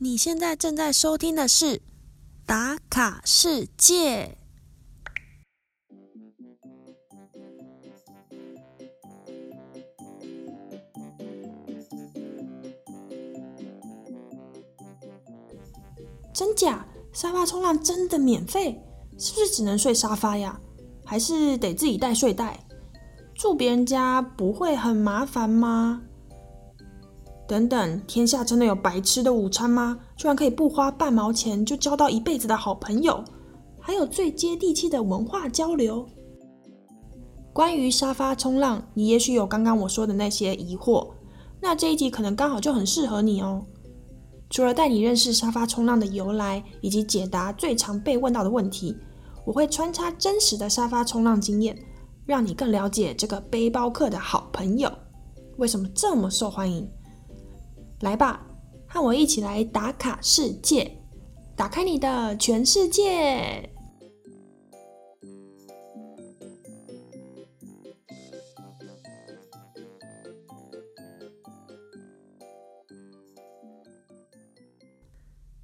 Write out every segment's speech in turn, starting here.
你现在正在收听的是《打卡世界》。真假？沙发冲浪真的免费？是不是只能睡沙发呀？还是得自己带睡袋？住别人家不会很麻烦吗？等等，天下真的有白吃的午餐吗？居然可以不花半毛钱就交到一辈子的好朋友，还有最接地气的文化交流。关于沙发冲浪，你也许有刚刚我说的那些疑惑，那这一集可能刚好就很适合你哦。除了带你认识沙发冲浪的由来，以及解答最常被问到的问题，我会穿插真实的沙发冲浪经验，让你更了解这个背包客的好朋友为什么这么受欢迎。来吧，和我一起来打卡世界，打开你的全世界。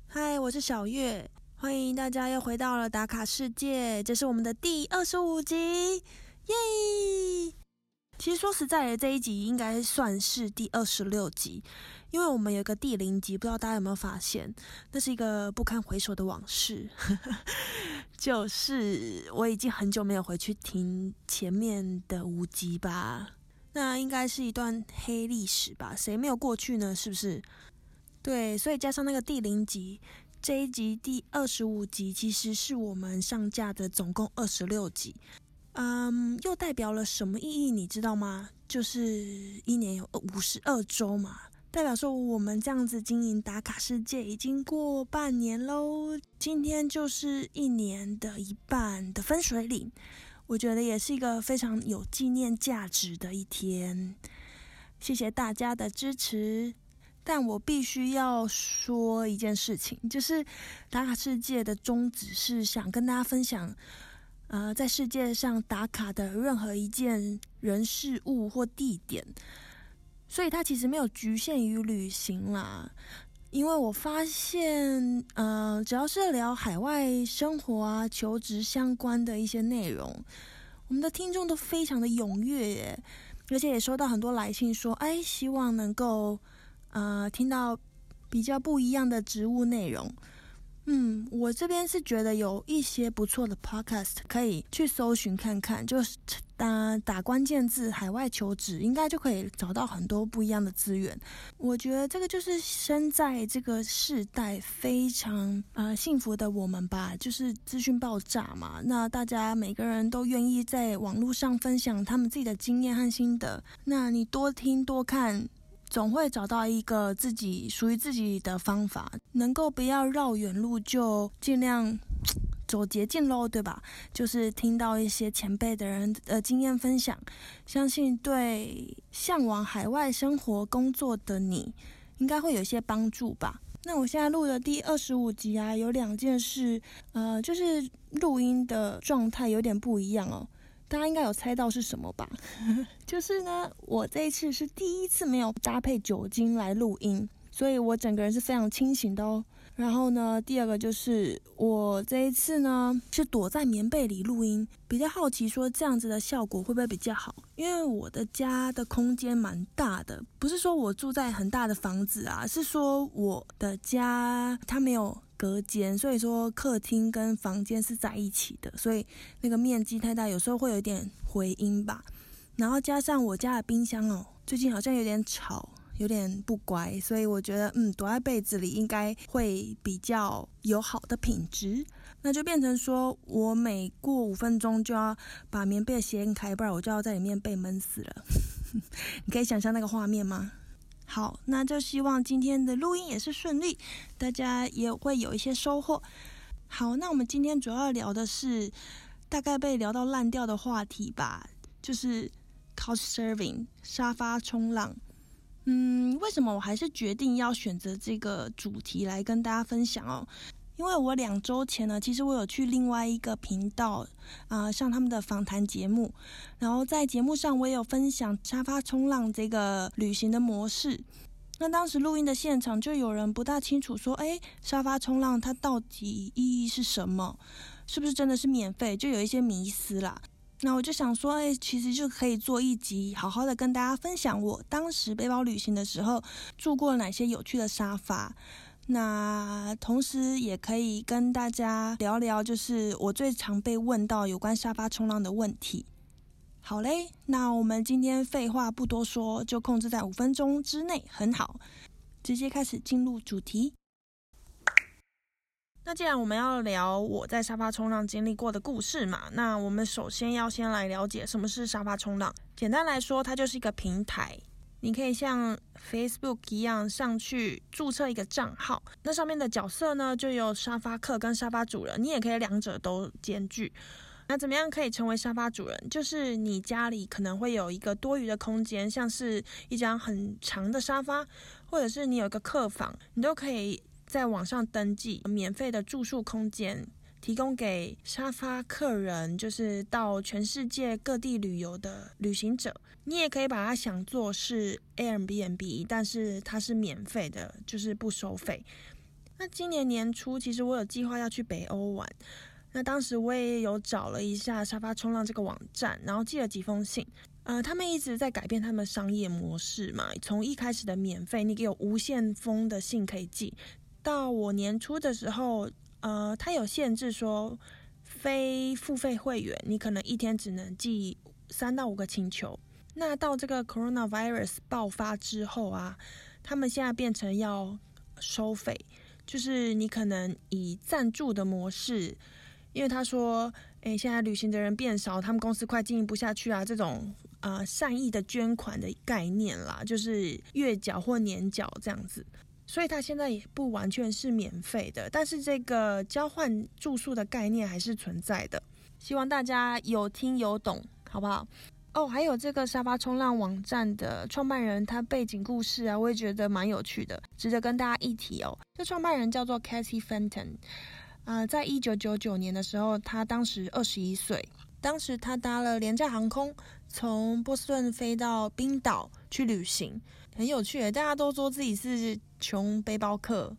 嗨，我是小月，欢迎大家又回到了打卡世界，这是我们的第二十五集，耶！其实说实在的，这一集应该算是第二十六集。因为我们有一个第零集，不知道大家有没有发现，那是一个不堪回首的往事。就是我已经很久没有回去听前面的五集吧，那应该是一段黑历史吧？谁没有过去呢？是不是？对，所以加上那个第零集，这一集第二十五集，其实是我们上架的总共二十六集。嗯，又代表了什么意义？你知道吗？就是一年有五十二周嘛。代表说，我们这样子经营打卡世界已经过半年喽。今天就是一年的一半的分水岭，我觉得也是一个非常有纪念价值的一天。谢谢大家的支持，但我必须要说一件事情，就是打卡世界的宗旨是想跟大家分享，呃，在世界上打卡的任何一件人事物或地点。所以它其实没有局限于旅行啦，因为我发现，呃，只要是聊海外生活啊、求职相关的一些内容，我们的听众都非常的踊跃耶，而且也收到很多来信说，哎，希望能够，呃，听到比较不一样的职务内容。嗯，我这边是觉得有一些不错的 podcast 可以去搜寻看看，就是打打关键字“海外求职”，应该就可以找到很多不一样的资源。我觉得这个就是生在这个世代非常呃幸福的我们吧，就是资讯爆炸嘛，那大家每个人都愿意在网络上分享他们自己的经验和心得，那你多听多看。总会找到一个自己属于自己的方法，能够不要绕远路就尽量走捷径喽，对吧？就是听到一些前辈的人的经验分享，相信对向往海外生活工作的你，应该会有一些帮助吧。那我现在录的第二十五集啊，有两件事，呃，就是录音的状态有点不一样哦。大家应该有猜到是什么吧？就是呢，我这一次是第一次没有搭配酒精来录音，所以我整个人是非常清醒的哦。然后呢，第二个就是我这一次呢是躲在棉被里录音，比较好奇说这样子的效果会不会比较好？因为我的家的空间蛮大的，不是说我住在很大的房子啊，是说我的家它没有。隔间，所以说客厅跟房间是在一起的，所以那个面积太大，有时候会有点回音吧。然后加上我家的冰箱哦，最近好像有点吵，有点不乖，所以我觉得嗯，躲在被子里应该会比较有好的品质。那就变成说我每过五分钟就要把棉被掀开，不然我就要在里面被闷死了。你可以想象那个画面吗？好，那就希望今天的录音也是顺利，大家也会有一些收获。好，那我们今天主要聊的是大概被聊到烂掉的话题吧，就是 couch serving 沙发冲浪。嗯，为什么我还是决定要选择这个主题来跟大家分享哦？因为我两周前呢，其实我有去另外一个频道啊上他们的访谈节目，然后在节目上我也有分享沙发冲浪这个旅行的模式。那当时录音的现场就有人不大清楚说，哎，沙发冲浪它到底意义是什么？是不是真的是免费？就有一些迷思啦。那我就想说，哎，其实就可以做一集，好好的跟大家分享我当时背包旅行的时候住过哪些有趣的沙发。那同时也可以跟大家聊聊，就是我最常被问到有关沙发冲浪的问题。好嘞，那我们今天废话不多说，就控制在五分钟之内，很好，直接开始进入主题。那既然我们要聊我在沙发冲浪经历过的故事嘛，那我们首先要先来了解什么是沙发冲浪。简单来说，它就是一个平台，你可以像 Facebook 一样上去注册一个账号，那上面的角色呢就有沙发客跟沙发主人，你也可以两者都兼具。那怎么样可以成为沙发主人？就是你家里可能会有一个多余的空间，像是一张很长的沙发，或者是你有一个客房，你都可以。在网上登记免费的住宿空间，提供给沙发客人，就是到全世界各地旅游的旅行者。你也可以把它想做是 Airbnb，但是它是免费的，就是不收费。那今年年初，其实我有计划要去北欧玩。那当时我也有找了一下沙发冲浪这个网站，然后寄了几封信。呃，他们一直在改变他们商业模式嘛，从一开始的免费，你给有无限封的信可以寄。到我年初的时候，呃，它有限制说，非付费会员你可能一天只能寄三到五个请求。那到这个 coronavirus 爆发之后啊，他们现在变成要收费，就是你可能以赞助的模式，因为他说，诶，现在旅行的人变少，他们公司快经营不下去啊，这种呃善意的捐款的概念啦，就是月缴或年缴这样子。所以它现在也不完全是免费的，但是这个交换住宿的概念还是存在的。希望大家有听有懂，好不好？哦，还有这个沙发冲浪网站的创办人，他背景故事啊，我也觉得蛮有趣的，值得跟大家一提哦。这创办人叫做 Cassie Fenton，啊，在一九九九年的时候，他当时二十一岁，当时他搭了廉价航空，从波士顿飞到冰岛去旅行。很有趣，大家都说自己是穷背包客，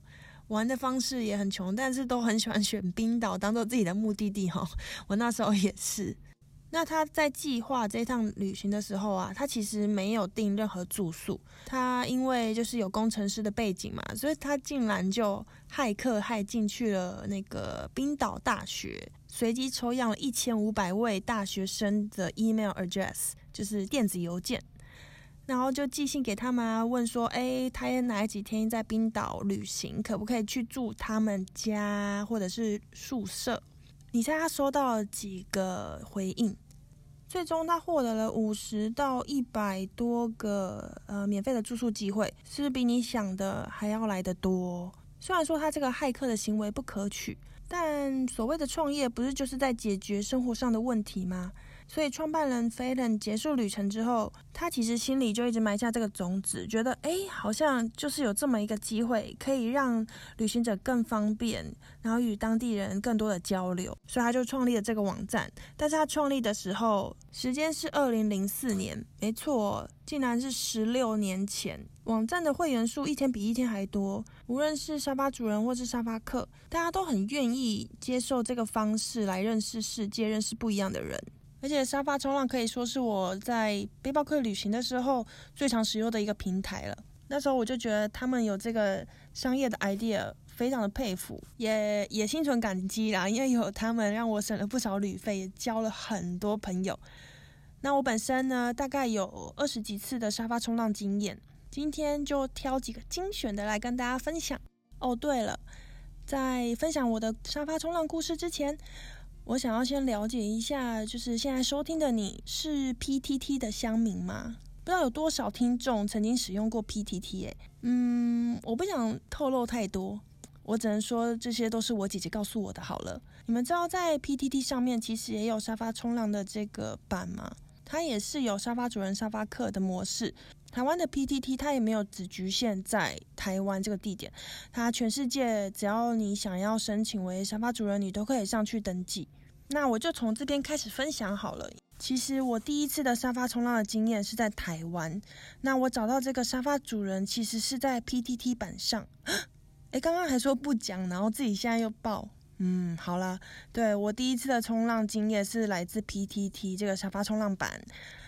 玩的方式也很穷，但是都很喜欢选冰岛当做自己的目的地哈。我那时候也是。那他在计划这趟旅行的时候啊，他其实没有订任何住宿。他因为就是有工程师的背景嘛，所以他竟然就骇客骇进去了那个冰岛大学，随机抽样了一千五百位大学生的 email address，就是电子邮件。然后就寄信给他们啊，问说，哎，他哪几天在冰岛旅行，可不可以去住他们家或者是宿舍？你猜他收到了几个回应？最终他获得了五十到一百多个呃免费的住宿机会，是不是比你想的还要来得多？虽然说他这个骇客的行为不可取，但所谓的创业不是就是在解决生活上的问题吗？所以，创办人 Falen 结束旅程之后，他其实心里就一直埋下这个种子，觉得哎，好像就是有这么一个机会，可以让旅行者更方便，然后与当地人更多的交流，所以他就创立了这个网站。但是他创立的时候，时间是二零零四年，没错，竟然是十六年前。网站的会员数一天比一天还多，无论是沙发主人或是沙发客，大家都很愿意接受这个方式来认识世界，认识不一样的人。而且沙发冲浪可以说是我在背包客旅行的时候最常使用的一个平台了。那时候我就觉得他们有这个商业的 idea，非常的佩服，也也心存感激啦。因为有他们，让我省了不少旅费，也交了很多朋友。那我本身呢，大概有二十几次的沙发冲浪经验，今天就挑几个精选的来跟大家分享。哦，对了，在分享我的沙发冲浪故事之前。我想要先了解一下，就是现在收听的你是 PTT 的乡民吗？不知道有多少听众曾经使用过 PTT？哎，嗯，我不想透露太多，我只能说这些都是我姐姐告诉我的。好了，你们知道在 PTT 上面其实也有沙发冲浪的这个版吗？它也是有沙发主人、沙发客的模式。台湾的 PTT 它也没有只局限在台湾这个地点，它全世界只要你想要申请为沙发主人，你都可以上去登记。那我就从这边开始分享好了。其实我第一次的沙发冲浪的经验是在台湾。那我找到这个沙发主人，其实是在 PTT 版上。哎，刚刚还说不讲，然后自己现在又爆。嗯，好了，对我第一次的冲浪经验是来自 PTT 这个沙发冲浪版。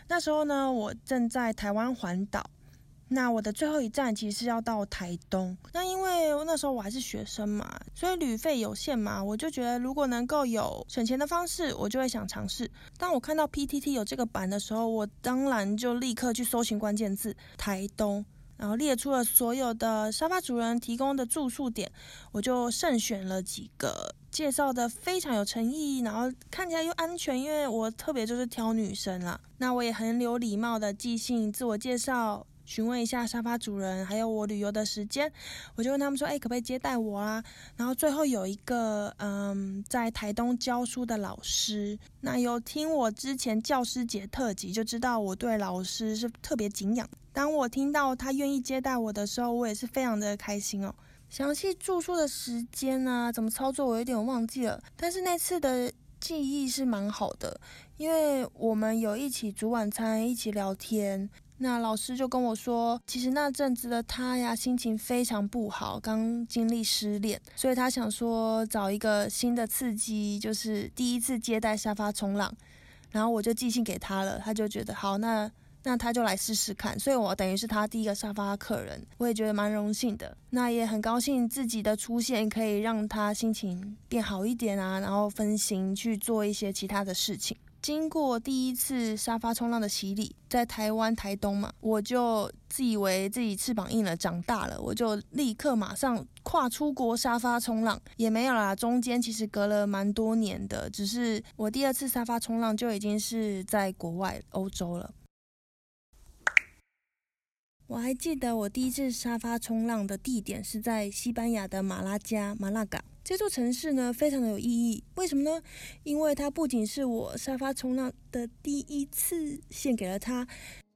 那时候呢，我正在台湾环岛。那我的最后一站其实是要到台东，那因为那时候我还是学生嘛，所以旅费有限嘛，我就觉得如果能够有省钱的方式，我就会想尝试。当我看到 PTT 有这个版的时候，我当然就立刻去搜寻关键字台东，然后列出了所有的沙发主人提供的住宿点，我就慎选了几个介绍的非常有诚意，然后看起来又安全，因为我特别就是挑女生啦。那我也很有礼貌的寄信自我介绍。询问一下沙发主人，还有我旅游的时间，我就问他们说：“哎，可不可以接待我啊？”然后最后有一个嗯，在台东教书的老师，那有听我之前教师节特辑，就知道我对老师是特别敬仰。当我听到他愿意接待我的时候，我也是非常的开心哦。详细住宿的时间啊，怎么操作，我有点忘记了。但是那次的记忆是蛮好的，因为我们有一起煮晚餐，一起聊天。那老师就跟我说，其实那阵子的他呀，心情非常不好，刚经历失恋，所以他想说找一个新的刺激，就是第一次接待沙发冲浪。然后我就寄信给他了，他就觉得好，那那他就来试试看。所以我等于是他第一个沙发客人，我也觉得蛮荣幸的。那也很高兴自己的出现可以让他心情变好一点啊，然后分心去做一些其他的事情。经过第一次沙发冲浪的洗礼，在台湾台东嘛，我就自以为自己翅膀硬了，长大了，我就立刻马上跨出国沙发冲浪，也没有啦。中间其实隔了蛮多年的，只是我第二次沙发冲浪就已经是在国外欧洲了。我还记得我第一次沙发冲浪的地点是在西班牙的马拉加马拉港。这座城市呢，非常的有意义。为什么呢？因为它不仅是我沙发冲浪的第一次献给了它，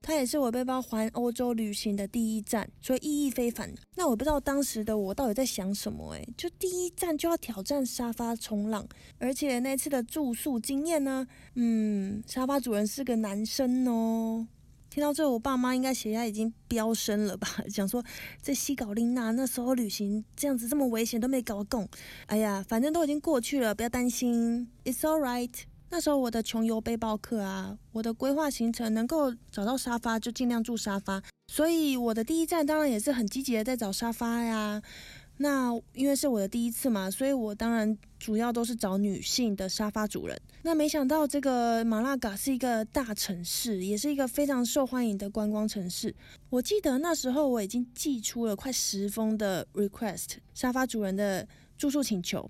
它也是我背包环欧洲旅行的第一站，所以意义非凡。那我不知道当时的我到底在想什么，诶，就第一站就要挑战沙发冲浪，而且那次的住宿经验呢，嗯，沙发主人是个男生哦。听到这，我爸妈应该血压已经飙升了吧？讲说在西搞琳娜那时候旅行这样子这么危险都没搞懂。哎呀，反正都已经过去了，不要担心，It's all right。那时候我的穷游背包客啊，我的规划行程能够找到沙发就尽量住沙发，所以我的第一站当然也是很积极的在找沙发呀。那因为是我的第一次嘛，所以我当然主要都是找女性的沙发主人。那没想到这个马拉嘎是一个大城市，也是一个非常受欢迎的观光城市。我记得那时候我已经寄出了快十封的 request 沙发主人的住宿请求，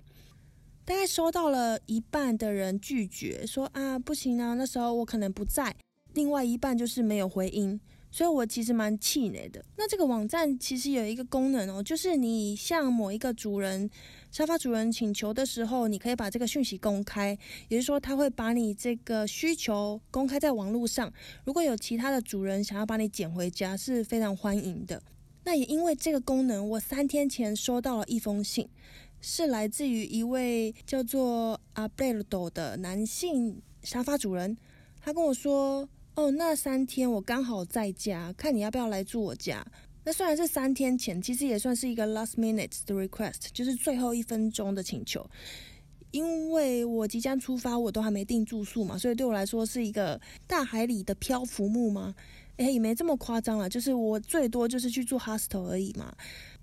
大概收到了一半的人拒绝，说啊不行啊，那时候我可能不在。另外一半就是没有回音。所以我其实蛮气馁的。那这个网站其实有一个功能哦，就是你向某一个主人、沙发主人请求的时候，你可以把这个讯息公开，也就是说，他会把你这个需求公开在网络上。如果有其他的主人想要把你捡回家，是非常欢迎的。那也因为这个功能，我三天前收到了一封信，是来自于一位叫做阿贝尔多的男性沙发主人，他跟我说。哦，那三天我刚好在家，看你要不要来住我家。那虽然是三天前，其实也算是一个 last minute 的 request，就是最后一分钟的请求。因为我即将出发，我都还没订住宿嘛，所以对我来说是一个大海里的漂浮木吗。哎，也没这么夸张了，就是我最多就是去住 hostel 而已嘛。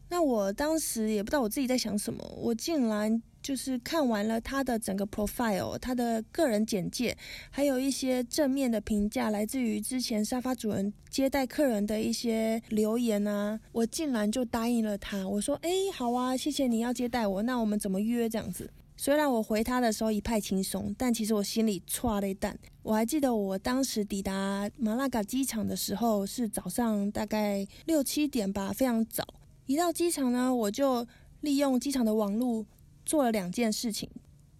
那我当时也不知道我自己在想什么，我竟然就是看完了他的整个 profile，他的个人简介，还有一些正面的评价，来自于之前沙发主人接待客人的一些留言啊，我竟然就答应了他。我说：“哎，好啊，谢谢你要接待我，那我们怎么约这样子？”虽然我回他的时候一派轻松，但其实我心里歘了一蛋。我还记得我当时抵达马拉嘎机场的时候是早上大概六七点吧，非常早。一到机场呢，我就利用机场的网络做了两件事情。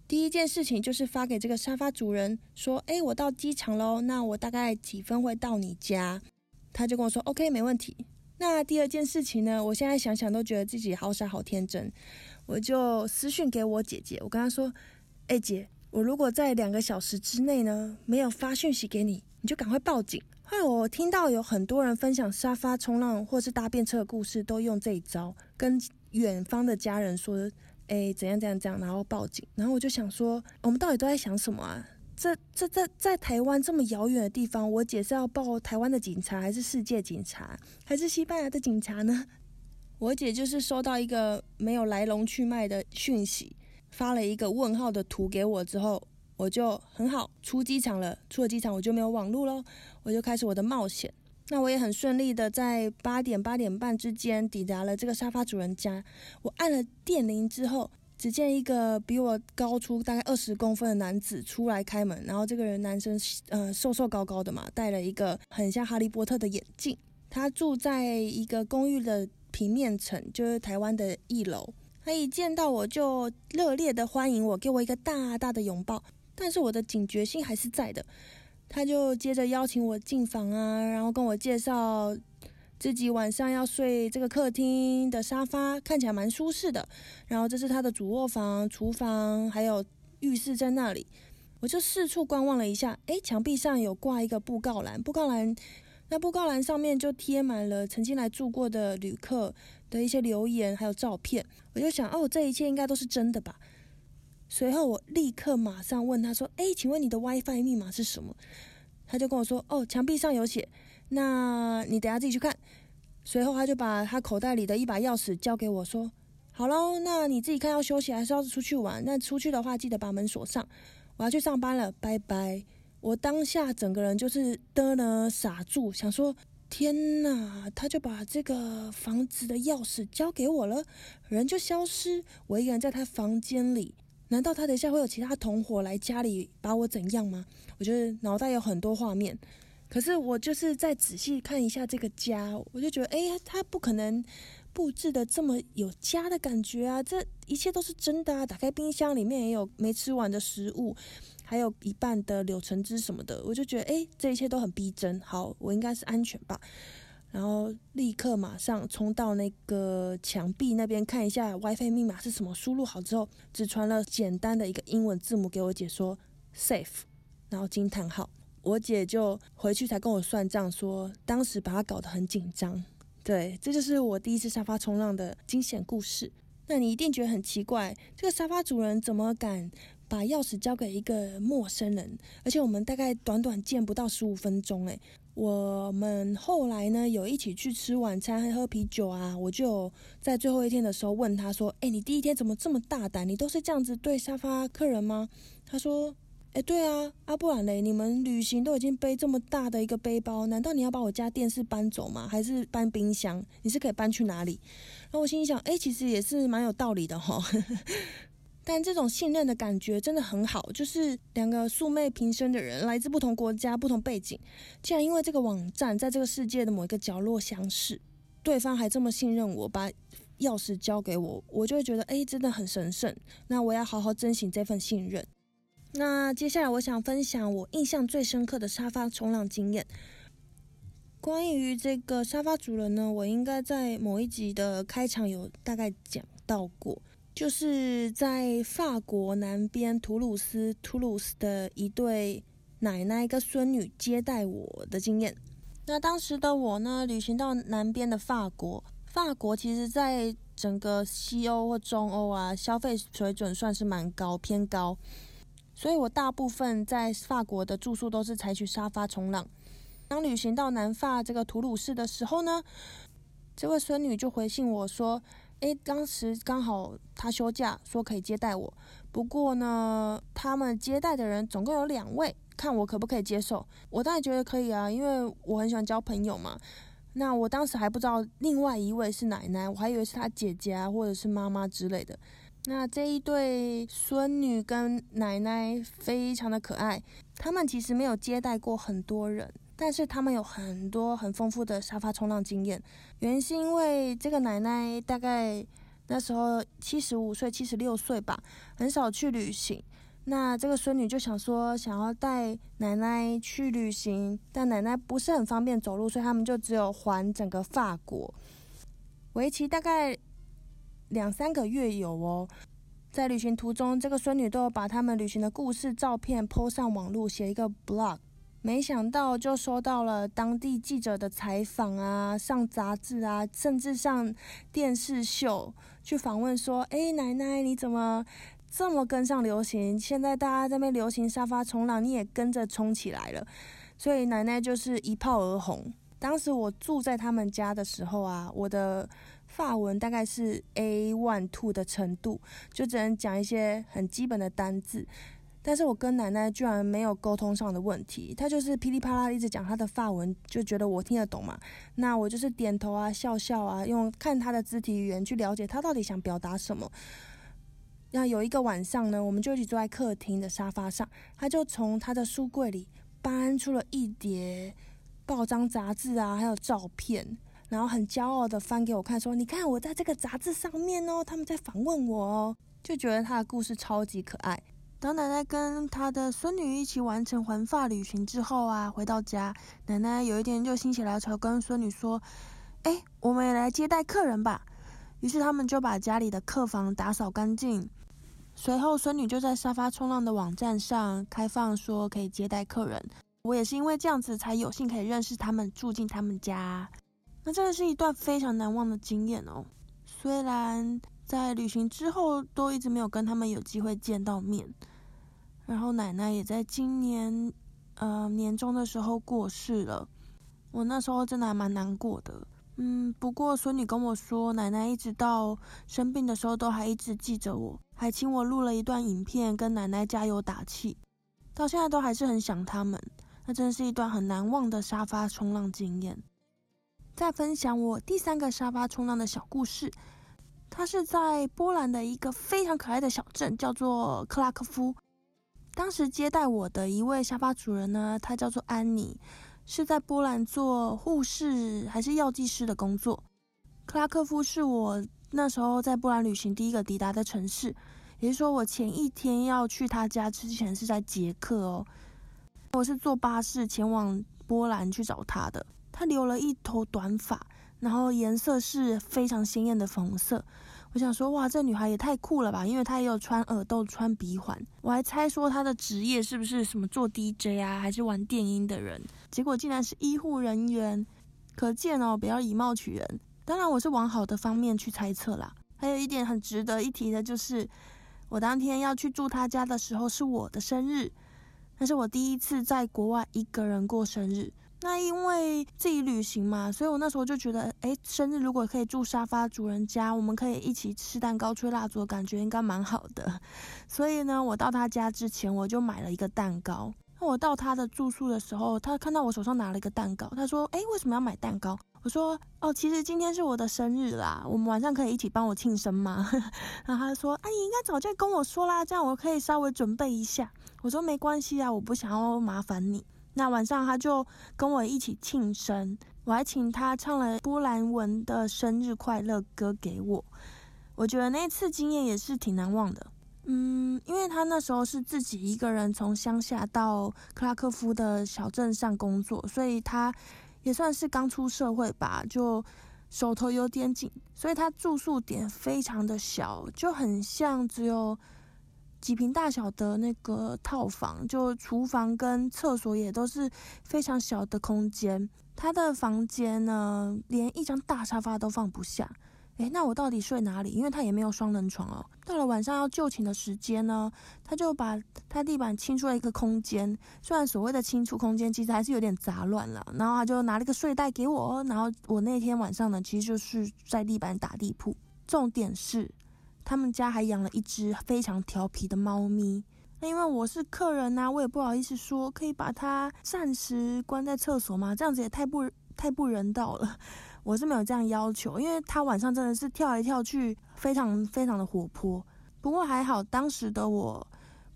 第一件事情就是发给这个沙发主人说：“哎，我到机场喽，那我大概几分会到你家？”他就跟我说：“OK，没问题。”那第二件事情呢，我现在想想都觉得自己好傻好天真。我就私讯给我姐姐，我跟她说：“哎姐，我如果在两个小时之内呢没有发讯息给你，你就赶快报警。后来我听到有很多人分享沙发冲浪或是搭便车的故事，都用这一招跟远方的家人说：“哎，怎样怎样怎样”，然后报警。然后我就想说，我们到底都在想什么啊？这这在在台湾这么遥远的地方，我姐是要报台湾的警察，还是世界警察，还是西班牙的警察呢？我姐就是收到一个没有来龙去脉的讯息，发了一个问号的图给我之后，我就很好出机场了。出了机场我就没有网络喽，我就开始我的冒险。那我也很顺利的在八点八点半之间抵达了这个沙发主人家。我按了电铃之后。只见一个比我高出大概二十公分的男子出来开门，然后这个人男生呃瘦瘦高高的嘛，戴了一个很像哈利波特的眼镜。他住在一个公寓的平面层，就是台湾的一楼。他一见到我就热烈的欢迎我，给我一个大大的拥抱。但是我的警觉性还是在的，他就接着邀请我进房啊，然后跟我介绍。自己晚上要睡这个客厅的沙发，看起来蛮舒适的。然后这是他的主卧房、厨房，还有浴室在那里。我就四处观望了一下，诶，墙壁上有挂一个布告栏，布告栏那布告栏上面就贴满了曾经来住过的旅客的一些留言还有照片。我就想，哦，这一切应该都是真的吧。随后我立刻马上问他说：“诶，请问你的 WiFi 密码是什么？”他就跟我说：“哦，墙壁上有写。”那你等下自己去看。随后他就把他口袋里的一把钥匙交给我说：“好喽，那你自己看要休息还是要出去玩？那出去的话记得把门锁上。我要去上班了，拜拜。”我当下整个人就是的呢傻住，想说：“天哪！”他就把这个房子的钥匙交给我了，人就消失，我一个人在他房间里。难道他等一下会有其他同伙来家里把我怎样吗？我觉得脑袋有很多画面。可是我就是再仔细看一下这个家，我就觉得，哎，他不可能布置的这么有家的感觉啊！这一切都是真的啊！打开冰箱，里面也有没吃完的食物，还有一半的柳橙汁什么的，我就觉得，哎，这一切都很逼真。好，我应该是安全吧？然后立刻马上冲到那个墙壁那边看一下 WiFi 密码是什么，输入好之后，只传了简单的一个英文字母给我姐说 “safe”，然后惊叹号。我姐就回去才跟我算账，说当时把她搞得很紧张。对，这就是我第一次沙发冲浪的惊险故事。那你一定觉得很奇怪，这个沙发主人怎么敢把钥匙交给一个陌生人？而且我们大概短短见不到十五分钟，诶，我们后来呢有一起去吃晚餐、喝啤酒啊。我就在最后一天的时候问他说：“哎，你第一天怎么这么大胆？你都是这样子对沙发客人吗？”他说。哎，对啊，阿布兰雷，你们旅行都已经背这么大的一个背包，难道你要把我家电视搬走吗？还是搬冰箱？你是可以搬去哪里？然后我心里想，哎，其实也是蛮有道理的哈。但这种信任的感觉真的很好，就是两个素昧平生的人，来自不同国家、不同背景，竟然因为这个网站，在这个世界的某一个角落相识，对方还这么信任我，把钥匙交给我，我就会觉得，哎，真的很神圣。那我要好好珍惜这份信任。那接下来我想分享我印象最深刻的沙发冲浪经验。关于这个沙发主人呢，我应该在某一集的开场有大概讲到过，就是在法国南边图鲁斯 （Toulouse） 的一对奶奶跟孙女接待我的经验。那当时的我呢，旅行到南边的法国，法国其实在整个西欧或中欧啊，消费水准算是蛮高，偏高。所以我大部分在法国的住宿都是采取沙发冲浪。当旅行到南法这个图鲁士的时候呢，这位孙女就回信我说：“诶，当时刚好她休假，说可以接待我。不过呢，他们接待的人总共有两位，看我可不可以接受。我当然觉得可以啊，因为我很喜欢交朋友嘛。那我当时还不知道另外一位是奶奶，我还以为是她姐姐啊，或者是妈妈之类的。”那这一对孙女跟奶奶非常的可爱，他们其实没有接待过很多人，但是他们有很多很丰富的沙发冲浪经验。原因是因为这个奶奶大概那时候七十五岁、七十六岁吧，很少去旅行。那这个孙女就想说，想要带奶奶去旅行，但奶奶不是很方便走路，所以他们就只有环整个法国，为期大概。两三个月有哦，在旅行途中，这个孙女都有把他们旅行的故事、照片 po 上网络，写一个 blog。没想到就收到了当地记者的采访啊，上杂志啊，甚至上电视秀去访问，说：“哎，奶奶你怎么这么跟上流行？现在大家在那流行沙发冲浪，你也跟着冲起来了。”所以奶奶就是一炮而红。当时我住在他们家的时候啊，我的法文大概是 A one two 的程度，就只能讲一些很基本的单字。但是我跟奶奶居然没有沟通上的问题，她就是噼里啪啦一直讲她的发文，就觉得我听得懂嘛。那我就是点头啊，笑笑啊，用看她的肢体语言去了解她到底想表达什么。那有一个晚上呢，我们就一起坐在客厅的沙发上，她就从她的书柜里搬出了一叠报章杂志啊，还有照片，然后很骄傲的翻给我看，说：“你看我在这个杂志上面哦，他们在访问我哦。”就觉得她的故事超级可爱。当奶奶跟她的孙女一起完成环发旅行之后啊，回到家，奶奶有一天就心血来潮跟孙女说：“哎，我们也来接待客人吧。”于是他们就把家里的客房打扫干净。随后，孙女就在沙发冲浪的网站上开放说可以接待客人。我也是因为这样子才有幸可以认识他们，住进他们家。那真的是一段非常难忘的经验哦。虽然在旅行之后都一直没有跟他们有机会见到面。然后奶奶也在今年，呃年终的时候过世了，我那时候真的还蛮难过的。嗯，不过孙女跟我说，奶奶一直到生病的时候都还一直记着我，还请我录了一段影片跟奶奶加油打气，到现在都还是很想他们。那真是一段很难忘的沙发冲浪经验。再分享我第三个沙发冲浪的小故事，它是在波兰的一个非常可爱的小镇，叫做克拉科夫。当时接待我的一位沙发主人呢，他叫做安妮，是在波兰做护士还是药剂师的工作。克拉科夫是我那时候在波兰旅行第一个抵达的城市，也就是说我前一天要去他家之前是在捷克哦。我是坐巴士前往波兰去找他的，他留了一头短发，然后颜色是非常鲜艳的粉红色。我想说，哇，这女孩也太酷了吧！因为她也有穿耳洞、穿鼻环。我还猜说她的职业是不是什么做 DJ 啊，还是玩电音的人？结果竟然是医护人员，可见哦，不要以貌取人。当然，我是往好的方面去猜测啦。还有一点很值得一提的就是，我当天要去住她家的时候是我的生日，那是我第一次在国外一个人过生日。那因为自己旅行嘛，所以我那时候就觉得，哎，生日如果可以住沙发主人家，我们可以一起吃蛋糕、吹蜡烛，感觉应该蛮好的。所以呢，我到他家之前，我就买了一个蛋糕。那我到他的住宿的时候，他看到我手上拿了一个蛋糕，他说，哎，为什么要买蛋糕？我说，哦，其实今天是我的生日啦，我们晚上可以一起帮我庆生吗？然后他说，啊，你应该早就跟我说啦，这样我可以稍微准备一下。我说没关系啊，我不想要麻烦你。那晚上他就跟我一起庆生，我还请他唱了波兰文的生日快乐歌给我。我觉得那次经验也是挺难忘的。嗯，因为他那时候是自己一个人从乡下到克拉科夫的小镇上工作，所以他也算是刚出社会吧，就手头有点紧，所以他住宿点非常的小，就很像只有。几平大小的那个套房，就厨房跟厕所也都是非常小的空间。他的房间呢，连一张大沙发都放不下。诶，那我到底睡哪里？因为他也没有双人床哦。到了晚上要就寝的时间呢，他就把他地板清出了一个空间。虽然所谓的清出空间，其实还是有点杂乱了。然后他就拿了一个睡袋给我。然后我那天晚上呢，其实就是在地板打地铺。重点是。他们家还养了一只非常调皮的猫咪。那因为我是客人呐，我也不好意思说，可以把它暂时关在厕所吗？这样子也太不太不人道了。我是没有这样要求，因为它晚上真的是跳来跳去，非常非常的活泼。不过还好，当时的我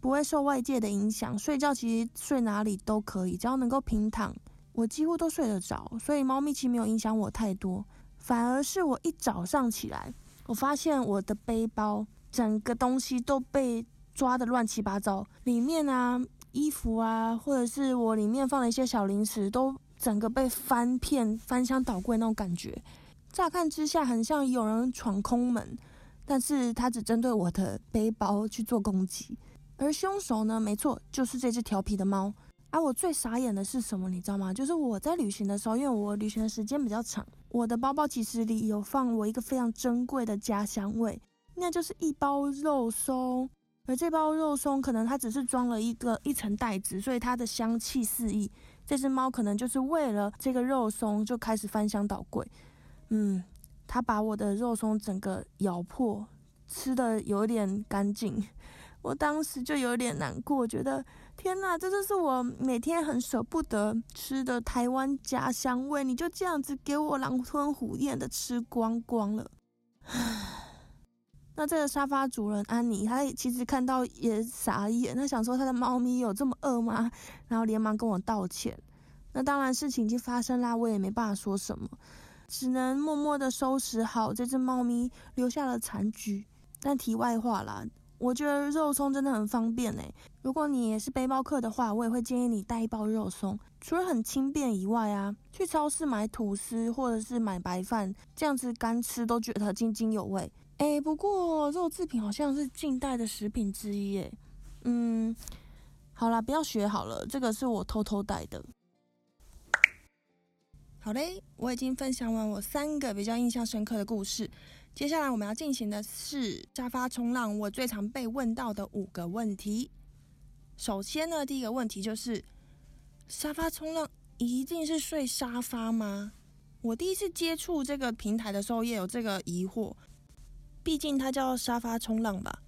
不会受外界的影响，睡觉其实睡哪里都可以，只要能够平躺，我几乎都睡得着。所以猫咪其实没有影响我太多，反而是我一早上起来。我发现我的背包整个东西都被抓的乱七八糟，里面啊衣服啊，或者是我里面放了一些小零食，都整个被翻遍、翻箱倒柜那种感觉。乍看之下很像有人闯空门，但是它只针对我的背包去做攻击。而凶手呢，没错，就是这只调皮的猫。而我最傻眼的是什么，你知道吗？就是我在旅行的时候，因为我旅行的时间比较长，我的包包其实里有放我一个非常珍贵的家乡味，那就是一包肉松。而这包肉松可能它只是装了一个一层袋子，所以它的香气四溢。这只猫可能就是为了这个肉松就开始翻箱倒柜，嗯，它把我的肉松整个咬破，吃的有点干净。我当时就有点难过，觉得天哪，这就是我每天很舍不得吃的台湾家乡味，你就这样子给我狼吞虎咽的吃光光了。那这个沙发主人安妮，她其实看到也傻眼，她想说她的猫咪有这么饿吗？然后连忙跟我道歉。那当然事情已经发生啦，我也没办法说什么，只能默默的收拾好这只猫咪留下了残局。但题外话啦，我觉得肉松真的很方便诶。如果你也是背包客的话，我也会建议你带一包肉松。除了很轻便以外啊，去超市买吐司或者是买白饭，这样子干吃都觉得津津有味。哎，不过肉制品好像是近代的食品之一，哎，嗯，好啦，不要学好了，这个是我偷偷带的。好嘞，我已经分享完我三个比较印象深刻的故事，接下来我们要进行的是沙发冲浪，我最常被问到的五个问题。首先呢，第一个问题就是沙发冲浪一定是睡沙发吗？我第一次接触这个平台的时候也有这个疑惑。毕竟它叫沙发冲浪吧。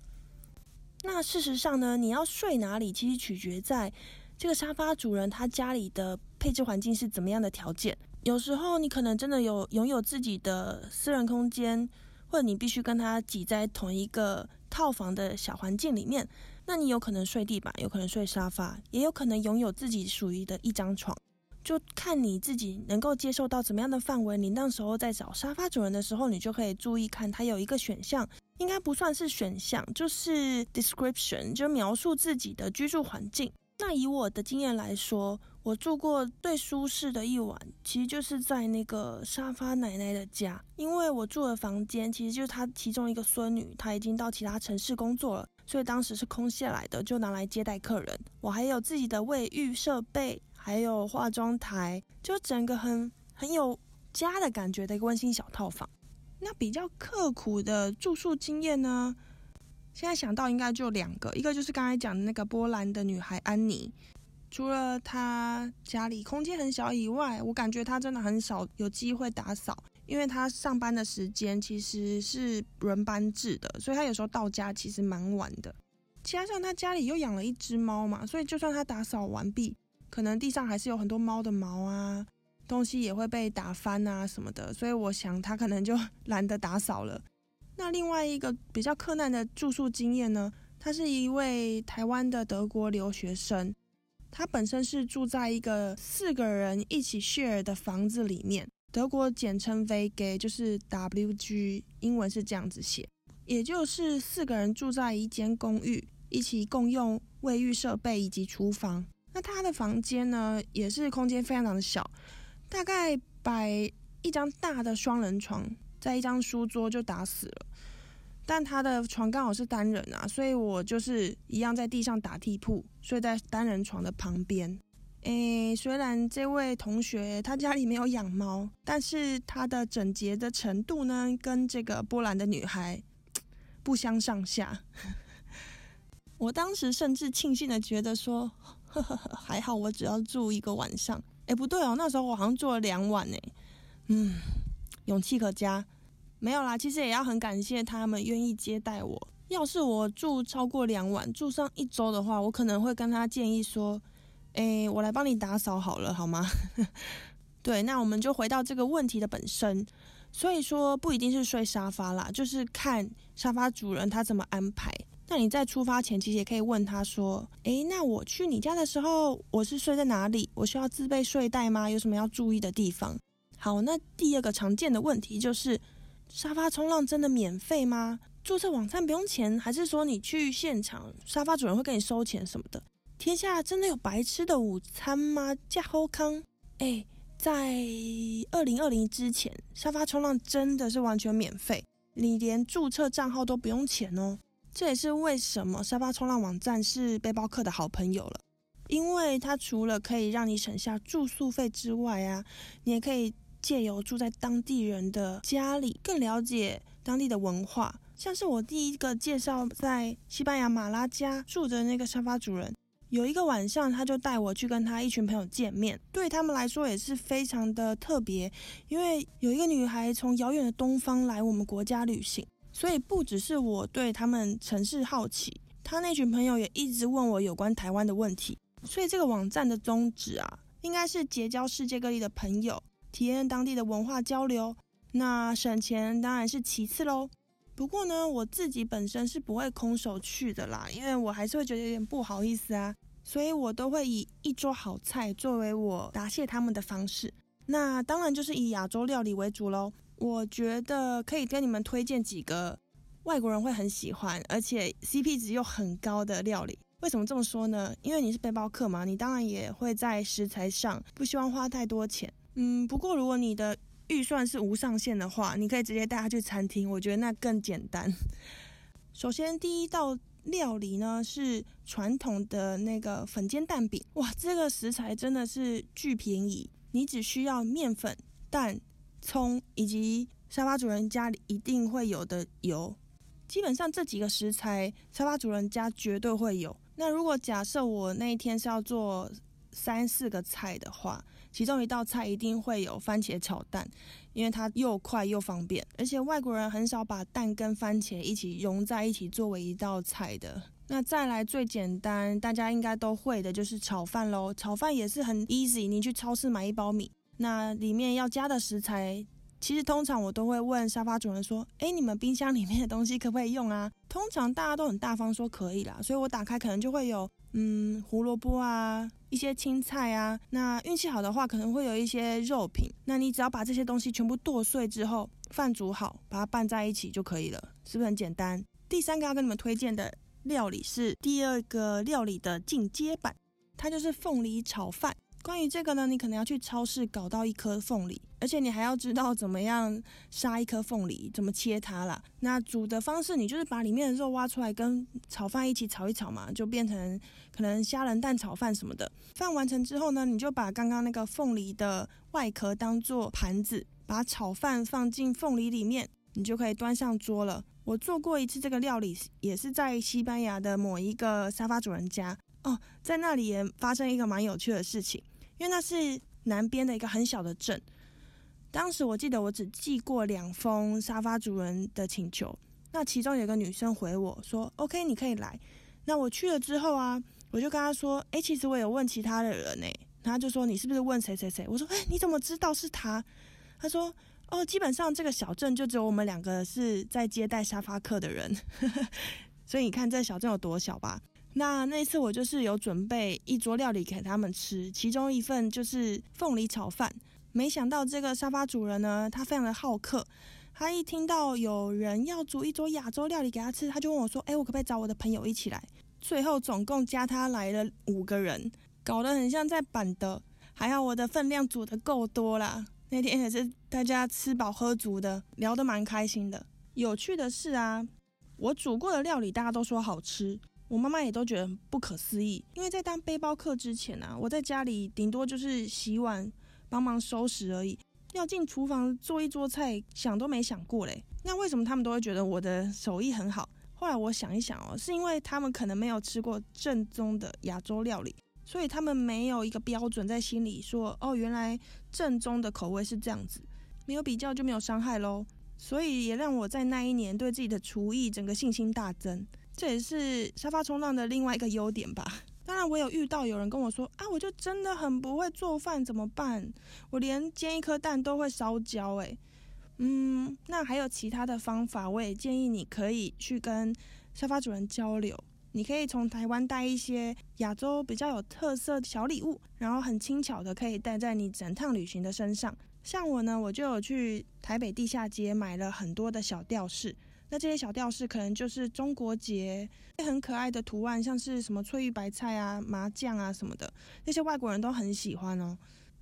那事实上呢，你要睡哪里，其实取决在这个沙发主人他家里的配置环境是怎么样的条件。有时候你可能真的有拥有自己的私人空间，或者你必须跟他挤在同一个套房的小环境里面，那你有可能睡地板，有可能睡沙发，也有可能拥有自己属于的一张床。就看你自己能够接受到怎么样的范围。你那时候在找沙发主人的时候，你就可以注意看，它有一个选项，应该不算是选项，就是 description，就描述自己的居住环境。那以我的经验来说，我住过最舒适的一晚，其实就是在那个沙发奶奶的家，因为我住的房间其实就是她其中一个孙女，她已经到其他城市工作了，所以当时是空下来的，就拿来接待客人。我还有自己的卫浴设备。还有化妆台，就整个很很有家的感觉的一个温馨小套房。那比较刻苦的住宿经验呢？现在想到应该就两个，一个就是刚才讲的那个波兰的女孩安妮。除了他家里空间很小以外，我感觉他真的很少有机会打扫，因为他上班的时间其实是轮班制的，所以他有时候到家其实蛮晚的。加上他家里又养了一只猫嘛，所以就算他打扫完毕。可能地上还是有很多猫的毛啊，东西也会被打翻啊什么的，所以我想他可能就 懒得打扫了。那另外一个比较困难的住宿经验呢，他是一位台湾的德国留学生，他本身是住在一个四个人一起 share 的房子里面，德国简称 VG，就是 WG，英文是这样子写，也就是四个人住在一间公寓，一起共用卫浴设备以及厨房。那他的房间呢，也是空间非常的小，大概摆一张大的双人床，在一张书桌就打死了。但他的床刚好是单人啊，所以我就是一样在地上打地铺，睡在单人床的旁边。诶，虽然这位同学他家里没有养猫，但是他的整洁的程度呢，跟这个波兰的女孩不相上下。我当时甚至庆幸的觉得说。呵呵呵还好，我只要住一个晚上。哎，不对哦，那时候我好像住了两晚呢。嗯，勇气可嘉。没有啦，其实也要很感谢他们愿意接待我。要是我住超过两晚，住上一周的话，我可能会跟他建议说：“哎，我来帮你打扫好了，好吗？” 对，那我们就回到这个问题的本身。所以说，不一定是睡沙发啦，就是看沙发主人他怎么安排。那你在出发前，其实也可以问他说：“诶，那我去你家的时候，我是睡在哪里？我需要自备睡袋吗？有什么要注意的地方？”好，那第二个常见的问题就是：沙发冲浪真的免费吗？注册网站不用钱，还是说你去现场，沙发主人会跟你收钱什么的？天下真的有白吃的午餐吗？加厚康？诶，在二零二零之前，沙发冲浪真的是完全免费。你连注册账号都不用钱哦。这也是为什么沙发冲浪网站是背包客的好朋友了，因为它除了可以让你省下住宿费之外啊，你也可以借由住在当地人的家里，更了解当地的文化。像是我第一个介绍在西班牙马拉加住的那个沙发主人。有一个晚上，他就带我去跟他一群朋友见面，对他们来说也是非常的特别，因为有一个女孩从遥远的东方来我们国家旅行，所以不只是我对他们城市好奇，他那群朋友也一直问我有关台湾的问题。所以这个网站的宗旨啊，应该是结交世界各地的朋友，体验当地的文化交流。那省钱当然是其次喽。不过呢，我自己本身是不会空手去的啦，因为我还是会觉得有点不好意思啊。所以我都会以一桌好菜作为我答谢他们的方式，那当然就是以亚洲料理为主喽。我觉得可以跟你们推荐几个外国人会很喜欢，而且 CP 值又很高的料理。为什么这么说呢？因为你是背包客嘛，你当然也会在食材上不希望花太多钱。嗯，不过如果你的预算是无上限的话，你可以直接带他去餐厅，我觉得那更简单。首先第一道。料理呢是传统的那个粉煎蛋饼，哇，这个食材真的是巨便宜，你只需要面粉、蛋、葱以及沙发主人家里一定会有的油，基本上这几个食材沙发主人家绝对会有。那如果假设我那一天是要做三四个菜的话，其中一道菜一定会有番茄炒蛋。因为它又快又方便，而且外国人很少把蛋跟番茄一起融在一起作为一道菜的。那再来最简单，大家应该都会的就是炒饭喽。炒饭也是很 easy，你去超市买一包米，那里面要加的食材，其实通常我都会问沙发主人说：“哎，你们冰箱里面的东西可不可以用啊？”通常大家都很大方说可以啦，所以我打开可能就会有。嗯，胡萝卜啊，一些青菜啊，那运气好的话，可能会有一些肉品。那你只要把这些东西全部剁碎之后，饭煮好，把它拌在一起就可以了，是不是很简单？第三个要跟你们推荐的料理是第二个料理的进阶版，它就是凤梨炒饭。关于这个呢，你可能要去超市搞到一颗凤梨，而且你还要知道怎么样杀一颗凤梨，怎么切它啦。那煮的方式，你就是把里面的肉挖出来，跟炒饭一起炒一炒嘛，就变成可能虾仁蛋炒饭什么的。饭完成之后呢，你就把刚刚那个凤梨的外壳当做盘子，把炒饭放进凤梨里面，你就可以端上桌了。我做过一次这个料理，也是在西班牙的某一个沙发主人家哦，在那里也发生一个蛮有趣的事情。因为那是南边的一个很小的镇，当时我记得我只寄过两封沙发主人的请求，那其中有个女生回我说：“OK，你可以来。”那我去了之后啊，我就跟她说：“哎，其实我有问其他的人呢。”他就说：“你是不是问谁谁谁？”我说：“哎，你怎么知道是他？”他说：“哦，基本上这个小镇就只有我们两个是在接待沙发客的人，所以你看这小镇有多小吧。”那那次我就是有准备一桌料理给他们吃，其中一份就是凤梨炒饭。没想到这个沙发主人呢，他非常的好客，他一听到有人要煮一桌亚洲料理给他吃，他就问我说：“哎，我可不可以找我的朋友一起来？”最后总共加他来了五个人，搞得很像在板的。还好我的分量煮的够多啦，那天也是大家吃饱喝足的，聊得蛮开心的。有趣的是啊，我煮过的料理大家都说好吃。我妈妈也都觉得不可思议，因为在当背包客之前啊，我在家里顶多就是洗碗、帮忙收拾而已，要进厨房做一桌菜，想都没想过嘞。那为什么他们都会觉得我的手艺很好？后来我想一想哦，是因为他们可能没有吃过正宗的亚洲料理，所以他们没有一个标准在心里说，哦，原来正宗的口味是这样子，没有比较就没有伤害喽。所以也让我在那一年对自己的厨艺整个信心大增。这也是沙发冲浪的另外一个优点吧。当然，我有遇到有人跟我说啊，我就真的很不会做饭，怎么办？我连煎一颗蛋都会烧焦，诶。嗯，那还有其他的方法，我也建议你可以去跟沙发主人交流。你可以从台湾带一些亚洲比较有特色的小礼物，然后很轻巧的可以带在你整趟旅行的身上。像我呢，我就有去台北地下街买了很多的小吊饰。那这些小吊饰可能就是中国结很可爱的图案，像是什么翠玉白菜啊、麻将啊什么的，那些外国人都很喜欢哦。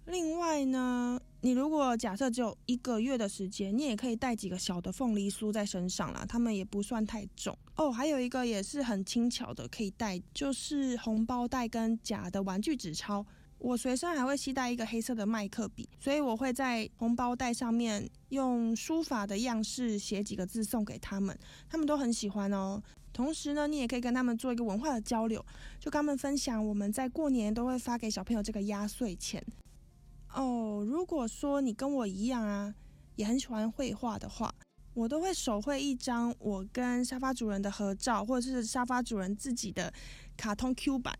另外呢，你如果假设只有一个月的时间，你也可以带几个小的凤梨酥在身上啦，它们也不算太重哦。还有一个也是很轻巧的，可以带，就是红包袋跟假的玩具纸钞。我随身还会携带一个黑色的麦克笔，所以我会在红包袋上面用书法的样式写几个字送给他们，他们都很喜欢哦。同时呢，你也可以跟他们做一个文化的交流，就跟他们分享我们在过年都会发给小朋友这个压岁钱。哦，如果说你跟我一样啊，也很喜欢绘画的话，我都会手绘一张我跟沙发主人的合照，或者是沙发主人自己的卡通 Q 版，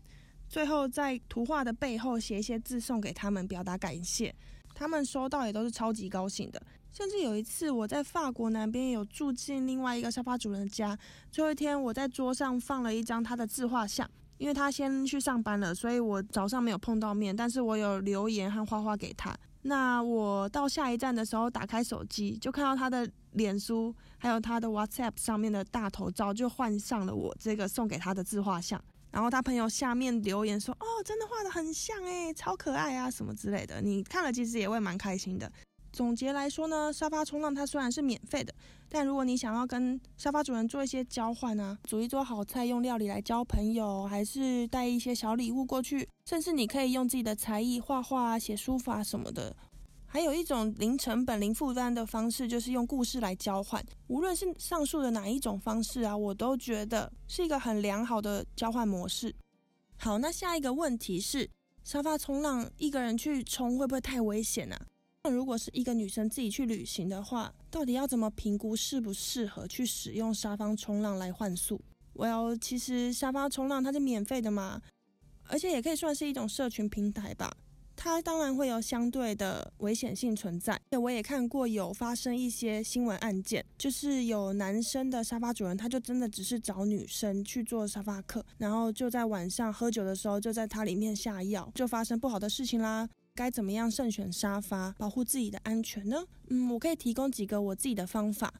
最后在图画的背后写一些字送给他们，表达感谢。他们收到也都是超级高兴的。甚至有一次我在法国南边有住进另外一个沙发主人家，最后一天我在桌上放了一张他的自画像。因为他先去上班了，所以我早上没有碰到面，但是我有留言和花花给他。那我到下一站的时候，打开手机就看到他的脸书，还有他的 WhatsApp 上面的大头照，就换上了我这个送给他的自画像。然后他朋友下面留言说：“哦，真的画的很像诶，超可爱啊，什么之类的。”你看了其实也会蛮开心的。总结来说呢，沙发冲浪它虽然是免费的，但如果你想要跟沙发主人做一些交换啊，煮一桌好菜，用料理来交朋友，还是带一些小礼物过去，甚至你可以用自己的才艺画画、写书法什么的。还有一种零成本、零负担的方式，就是用故事来交换。无论是上述的哪一种方式啊，我都觉得是一个很良好的交换模式。好，那下一个问题是，沙发冲浪一个人去冲会不会太危险呢？那如果是一个女生自己去旅行的话，到底要怎么评估适不适合去使用沙发冲浪来换宿？Well，其实沙发冲浪它是免费的嘛，而且也可以算是一种社群平台吧。它当然会有相对的危险性存在。我也看过有发生一些新闻案件，就是有男生的沙发主人，他就真的只是找女生去做沙发客，然后就在晚上喝酒的时候就在它里面下药，就发生不好的事情啦。该怎么样慎选沙发，保护自己的安全呢？嗯，我可以提供几个我自己的方法。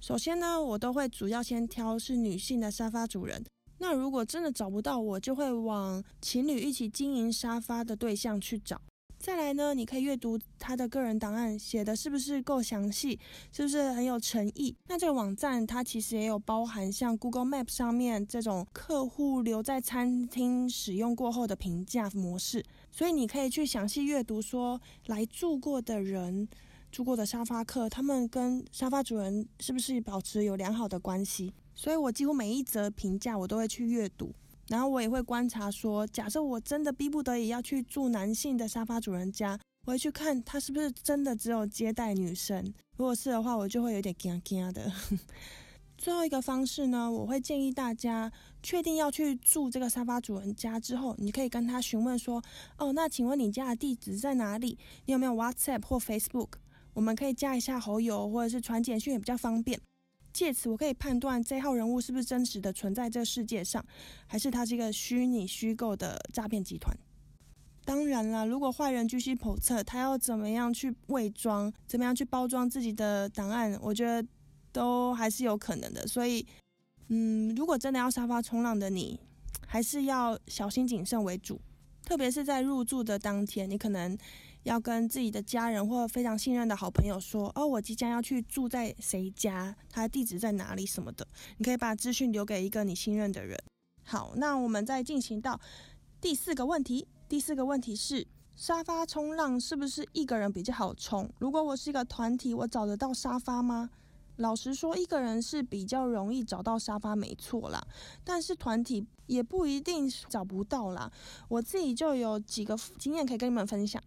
首先呢，我都会主要先挑是女性的沙发主人。那如果真的找不到，我就会往情侣一起经营沙发的对象去找。再来呢，你可以阅读他的个人档案，写的是不是够详细，是不是很有诚意？那这个网站它其实也有包含像 Google Map 上面这种客户留在餐厅使用过后的评价模式，所以你可以去详细阅读说来住过的人、住过的沙发客，他们跟沙发主人是不是保持有良好的关系？所以我几乎每一则评价我都会去阅读。然后我也会观察，说假设我真的逼不得已要去住男性的沙发主人家，我会去看他是不是真的只有接待女生。如果是的话，我就会有点惊惊的。最后一个方式呢，我会建议大家确定要去住这个沙发主人家之后，你可以跟他询问说：“哦，那请问你家的地址在哪里？你有没有 WhatsApp 或 Facebook？我们可以加一下好友，或者是传简讯也比较方便。”借此，我可以判断这号人物是不是真实的存在这世界上，还是他是一个虚拟虚构的诈骗集团。当然了，如果坏人居心叵测，他要怎么样去伪装，怎么样去包装自己的档案，我觉得都还是有可能的。所以，嗯，如果真的要沙发冲浪的你，还是要小心谨慎为主，特别是在入住的当天，你可能。要跟自己的家人或非常信任的好朋友说哦，我即将要去住在谁家，他的地址在哪里什么的，你可以把资讯留给一个你信任的人。好，那我们再进行到第四个问题。第四个问题是沙发冲浪是不是一个人比较好冲？如果我是一个团体，我找得到沙发吗？老实说，一个人是比较容易找到沙发，没错啦。但是团体也不一定找不到啦。我自己就有几个经验可以跟你们分享。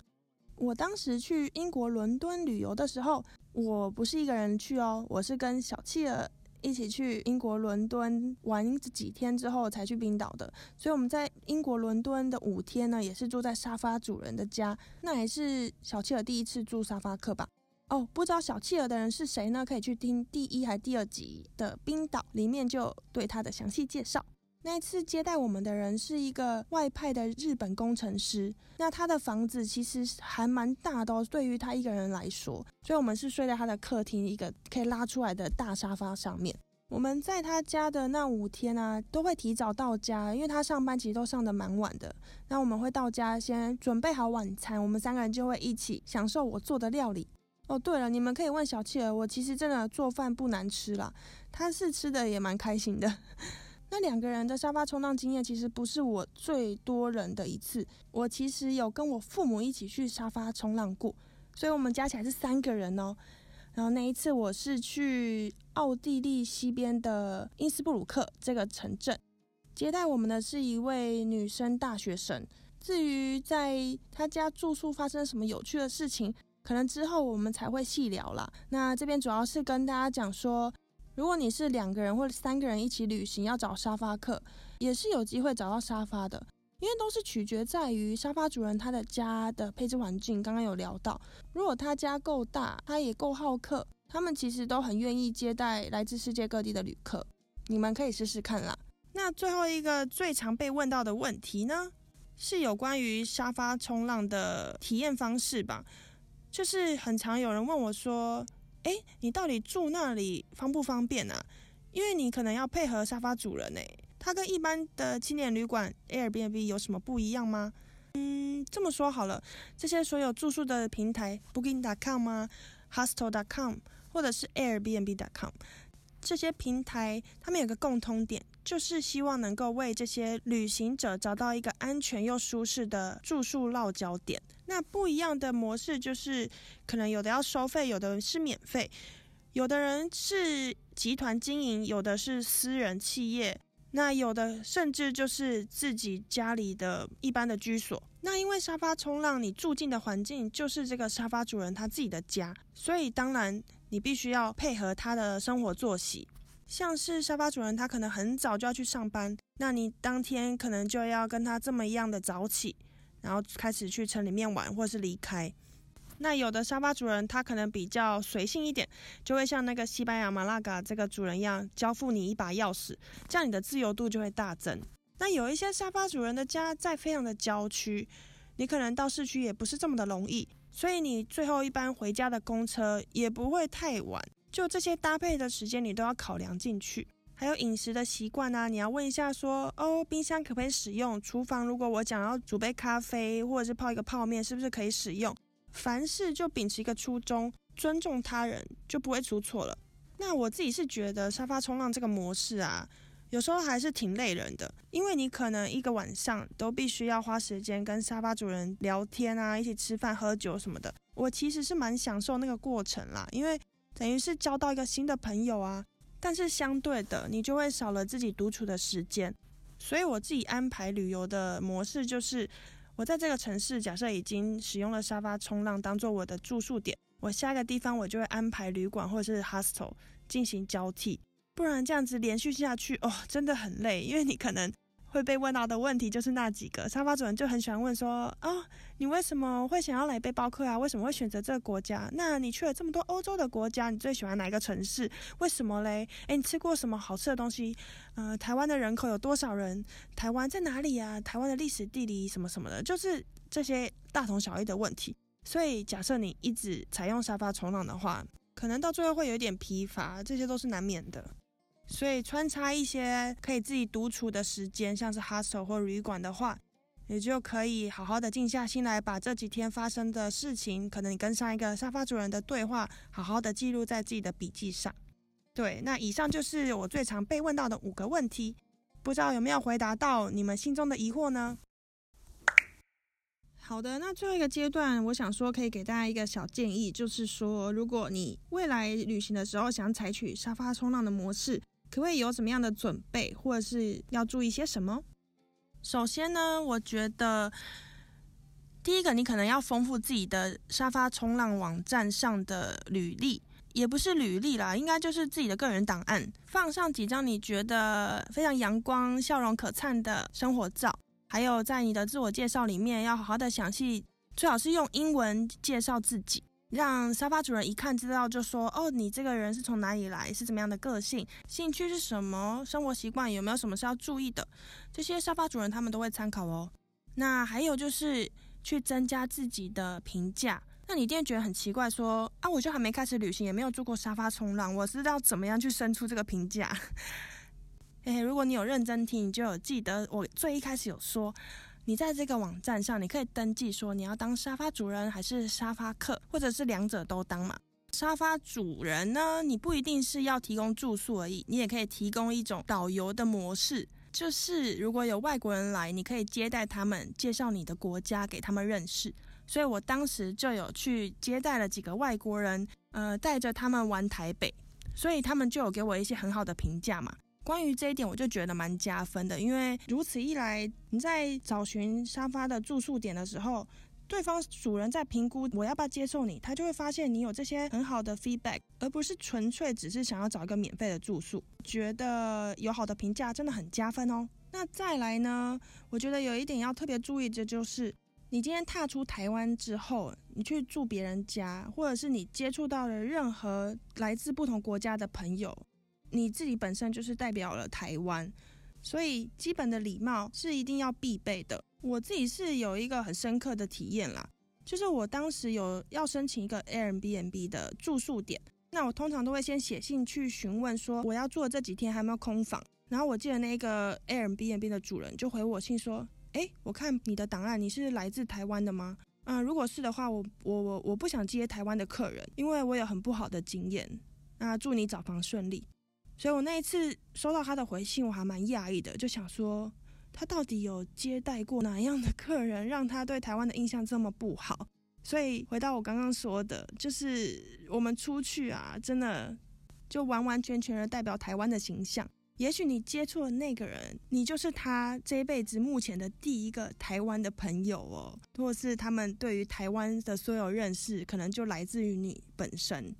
我当时去英国伦敦旅游的时候，我不是一个人去哦，我是跟小企鹅一起去英国伦敦玩几天之后才去冰岛的。所以我们在英国伦敦的五天呢，也是住在沙发主人的家。那也是小企鹅第一次住沙发客吧？哦，不知道小企鹅的人是谁呢？可以去听第一还第二集的冰岛，里面就对他的详细介绍。那次接待我们的人是一个外派的日本工程师，那他的房子其实还蛮大的哦，对于他一个人来说，所以我们是睡在他的客厅一个可以拉出来的大沙发上面。我们在他家的那五天啊，都会提早到家，因为他上班其实都上的蛮晚的。那我们会到家先准备好晚餐，我们三个人就会一起享受我做的料理。哦，对了，你们可以问小企鹅，我其实真的做饭不难吃啦，他是吃的也蛮开心的。那两个人的沙发冲浪经验其实不是我最多人的一次，我其实有跟我父母一起去沙发冲浪过，所以我们加起来是三个人哦。然后那一次我是去奥地利西边的因斯布鲁克这个城镇，接待我们的是一位女生大学生。至于在她家住宿发生什么有趣的事情，可能之后我们才会细聊啦。那这边主要是跟大家讲说，如果你是两个人或者三个人一起旅行，要找沙发客，也是有机会找到沙发的。因为都是取决在于沙发主人他的家的配置环境。刚刚有聊到，如果他家够大，他也够好客，他们其实都很愿意接待来自世界各地的旅客。你们可以试试看啦。那最后一个最常被问到的问题呢，是有关于沙发冲浪的体验方式吧？就是很常有人问我说：“哎，你到底住那里方不方便啊？因为你可能要配合沙发主人哎。”他跟一般的青年旅馆 Airbnb 有什么不一样吗？嗯，这么说好了，这些所有住宿的平台，Booking.com 吗？Hostel.com 或者是 Airbnb.com 这些平台，他们有个共通点，就是希望能够为这些旅行者找到一个安全又舒适的住宿落脚点。那不一样的模式就是，可能有的要收费，有的是免费，有的人是集团经营，有的是私人企业。那有的甚至就是自己家里的一般的居所。那因为沙发冲浪，你住进的环境就是这个沙发主人他自己的家，所以当然你必须要配合他的生活作息。像是沙发主人他可能很早就要去上班，那你当天可能就要跟他这么一样的早起，然后开始去城里面玩，或是离开。那有的沙发主人他可能比较随性一点，就会像那个西班牙马拉嘎这个主人一样，交付你一把钥匙，这样你的自由度就会大增。那有一些沙发主人的家在非常的郊区，你可能到市区也不是这么的容易，所以你最后一班回家的公车也不会太晚。就这些搭配的时间你都要考量进去，还有饮食的习惯啊，你要问一下说，哦，冰箱可不可以使用？厨房如果我想要煮杯咖啡或者是泡一个泡面，是不是可以使用？凡事就秉持一个初衷，尊重他人，就不会出错了。那我自己是觉得沙发冲浪这个模式啊，有时候还是挺累人的，因为你可能一个晚上都必须要花时间跟沙发主人聊天啊，一起吃饭喝酒什么的。我其实是蛮享受那个过程啦，因为等于是交到一个新的朋友啊。但是相对的，你就会少了自己独处的时间。所以我自己安排旅游的模式就是。我在这个城市，假设已经使用了沙发冲浪当做我的住宿点，我下一个地方我就会安排旅馆或者是 hostel 进行交替，不然这样子连续下去哦，真的很累，因为你可能。会被问到的问题就是那几个，沙发主人就很喜欢问说：哦，你为什么会想要来背包客啊？为什么会选择这个国家？那你去了这么多欧洲的国家，你最喜欢哪一个城市？为什么嘞？诶，你吃过什么好吃的东西？呃，台湾的人口有多少人？台湾在哪里啊？台湾的历史地理什么什么的，就是这些大同小异的问题。所以假设你一直采用沙发冲浪的话，可能到最后会有点疲乏，这些都是难免的。所以穿插一些可以自己独处的时间，像是 hostel 或旅馆的话，你就可以好好的静下心来，把这几天发生的事情，可能你跟上一个沙发主人的对话，好好的记录在自己的笔记上。对，那以上就是我最常被问到的五个问题，不知道有没有回答到你们心中的疑惑呢？好的，那最后一个阶段，我想说可以给大家一个小建议，就是说，如果你未来旅行的时候想采取沙发冲浪的模式。可不可以有什么样的准备，或者是要注意些什么？首先呢，我觉得第一个，你可能要丰富自己的沙发冲浪网站上的履历，也不是履历啦，应该就是自己的个人档案，放上几张你觉得非常阳光、笑容可灿的生活照，还有在你的自我介绍里面要好好的详细，最好是用英文介绍自己。让沙发主人一看知道就说哦，你这个人是从哪里来，是怎么样的个性，兴趣是什么，生活习惯？有没有什么是要注意的，这些沙发主人他们都会参考哦。那还有就是去增加自己的评价，那你一定觉得很奇怪，说啊，我就还没开始旅行，也没有做过沙发冲浪，我是要怎么样去生出这个评价？嘿嘿，如果你有认真听，你就有记得我最一开始有说，你在这个网站上，你可以登记说你要当沙发主人还是沙发客，或者是两者都当嘛。沙发主人呢，你不一定是要提供住宿而已，你也可以提供一种导游的模式，就是如果有外国人来，你可以接待他们，介绍你的国家给他们认识。所以我当时就有去接待了几个外国人，呃，带着他们玩台北，所以他们就有给我一些很好的评价嘛。关于这一点，我就觉得蛮加分的，因为如此一来，你在找寻沙发的住宿点的时候，对方主人在评估我要不要接受你，他就会发现你有这些很好的 feedback，而不是纯粹只是想要找一个免费的住宿。觉得有好的评价真的很加分哦。那再来呢，我觉得有一点要特别注意的就是。你今天踏出台湾之后，你去住别人家，或者是你接触到了任何来自不同国家的朋友，你自己本身就是代表了台湾，所以基本的礼貌是一定要必备的。我自己是有一个很深刻的体验啦，就是我当时有要申请一个 Airbnb 的住宿点，那我通常都会先写信去询问说我要住的这几天还有没有空房，然后我记得那个 Airbnb 的主人就回我信说。哎，我看你的档案，你是来自台湾的吗？嗯，如果是的话，我我我我不想接台湾的客人，因为我有很不好的经验。那祝你找房顺利。所以我那一次收到他的回信，我还蛮讶异的，就想说他到底有接待过哪样的客人，让他对台湾的印象这么不好？所以回到我刚刚说的，就是我们出去啊，真的就完完全全的代表台湾的形象。也许你接触的那个人，你就是他这一辈子目前的第一个台湾的朋友哦，或是他们对于台湾的所有认识，可能就来自于你本身。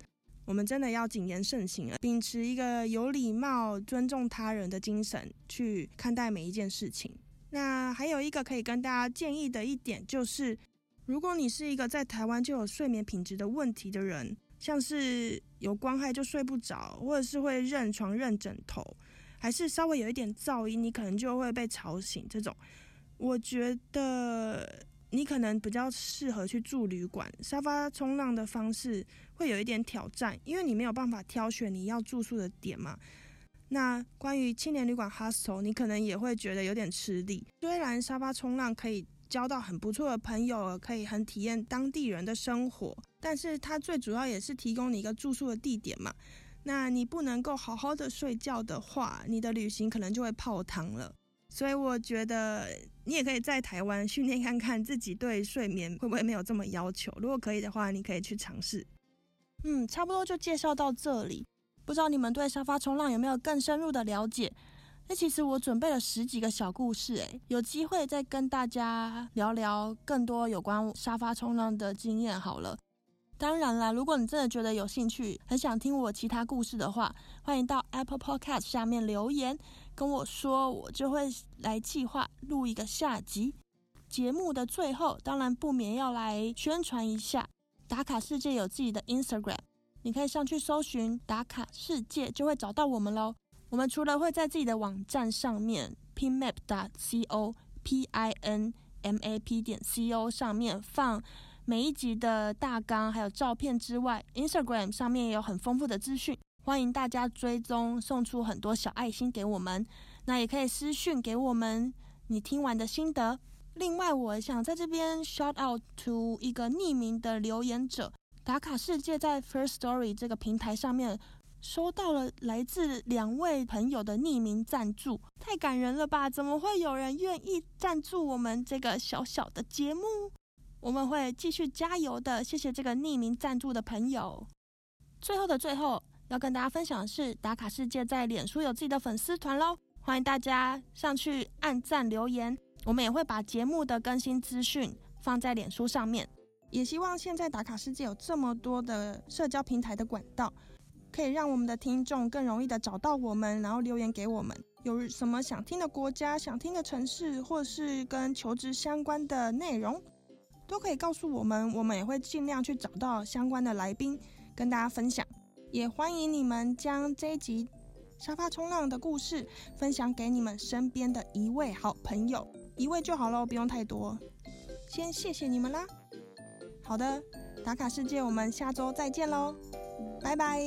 我们真的要谨言慎行了，秉持一个有礼貌、尊重他人的精神去看待每一件事情。那还有一个可以跟大家建议的一点就是，如果你是一个在台湾就有睡眠品质的问题的人，像是有光害就睡不着，或者是会认床认枕头。还是稍微有一点噪音，你可能就会被吵醒。这种，我觉得你可能比较适合去住旅馆。沙发冲浪的方式会有一点挑战，因为你没有办法挑选你要住宿的点嘛。那关于青年旅馆 hostel，你可能也会觉得有点吃力。虽然沙发冲浪可以交到很不错的朋友，可以很体验当地人的生活，但是它最主要也是提供你一个住宿的地点嘛。那你不能够好好的睡觉的话，你的旅行可能就会泡汤了。所以我觉得你也可以在台湾训练看看自己对睡眠会不会没有这么要求。如果可以的话，你可以去尝试。嗯，差不多就介绍到这里。不知道你们对沙发冲浪有没有更深入的了解？那其实我准备了十几个小故事，诶，有机会再跟大家聊聊更多有关沙发冲浪的经验好了。当然啦，如果你真的觉得有兴趣，很想听我其他故事的话，欢迎到 Apple Podcast 下面留言跟我说，我就会来计划录一个下集。节目的最后，当然不免要来宣传一下，打卡世界有自己的 Instagram，你可以上去搜寻打卡世界，就会找到我们喽。我们除了会在自己的网站上面 pinmap.co p i n m a p 点 c o 上面放。每一集的大纲还有照片之外，Instagram 上面也有很丰富的资讯，欢迎大家追踪，送出很多小爱心给我们。那也可以私讯给我们你听完的心得。另外，我想在这边 shout out to 一个匿名的留言者，打卡世界在 First Story 这个平台上面收到了来自两位朋友的匿名赞助，太感人了吧？怎么会有人愿意赞助我们这个小小的节目？我们会继续加油的，谢谢这个匿名赞助的朋友。最后的最后，要跟大家分享的是，打卡世界在脸书有自己的粉丝团喽，欢迎大家上去按赞留言。我们也会把节目的更新资讯放在脸书上面。也希望现在打卡世界有这么多的社交平台的管道，可以让我们的听众更容易的找到我们，然后留言给我们。有什么想听的国家、想听的城市，或是跟求职相关的内容。都可以告诉我们，我们也会尽量去找到相关的来宾跟大家分享。也欢迎你们将这一集沙发冲浪的故事分享给你们身边的一位好朋友，一位就好喽，不用太多。先谢谢你们啦。好的，打卡世界，我们下周再见喽，拜拜。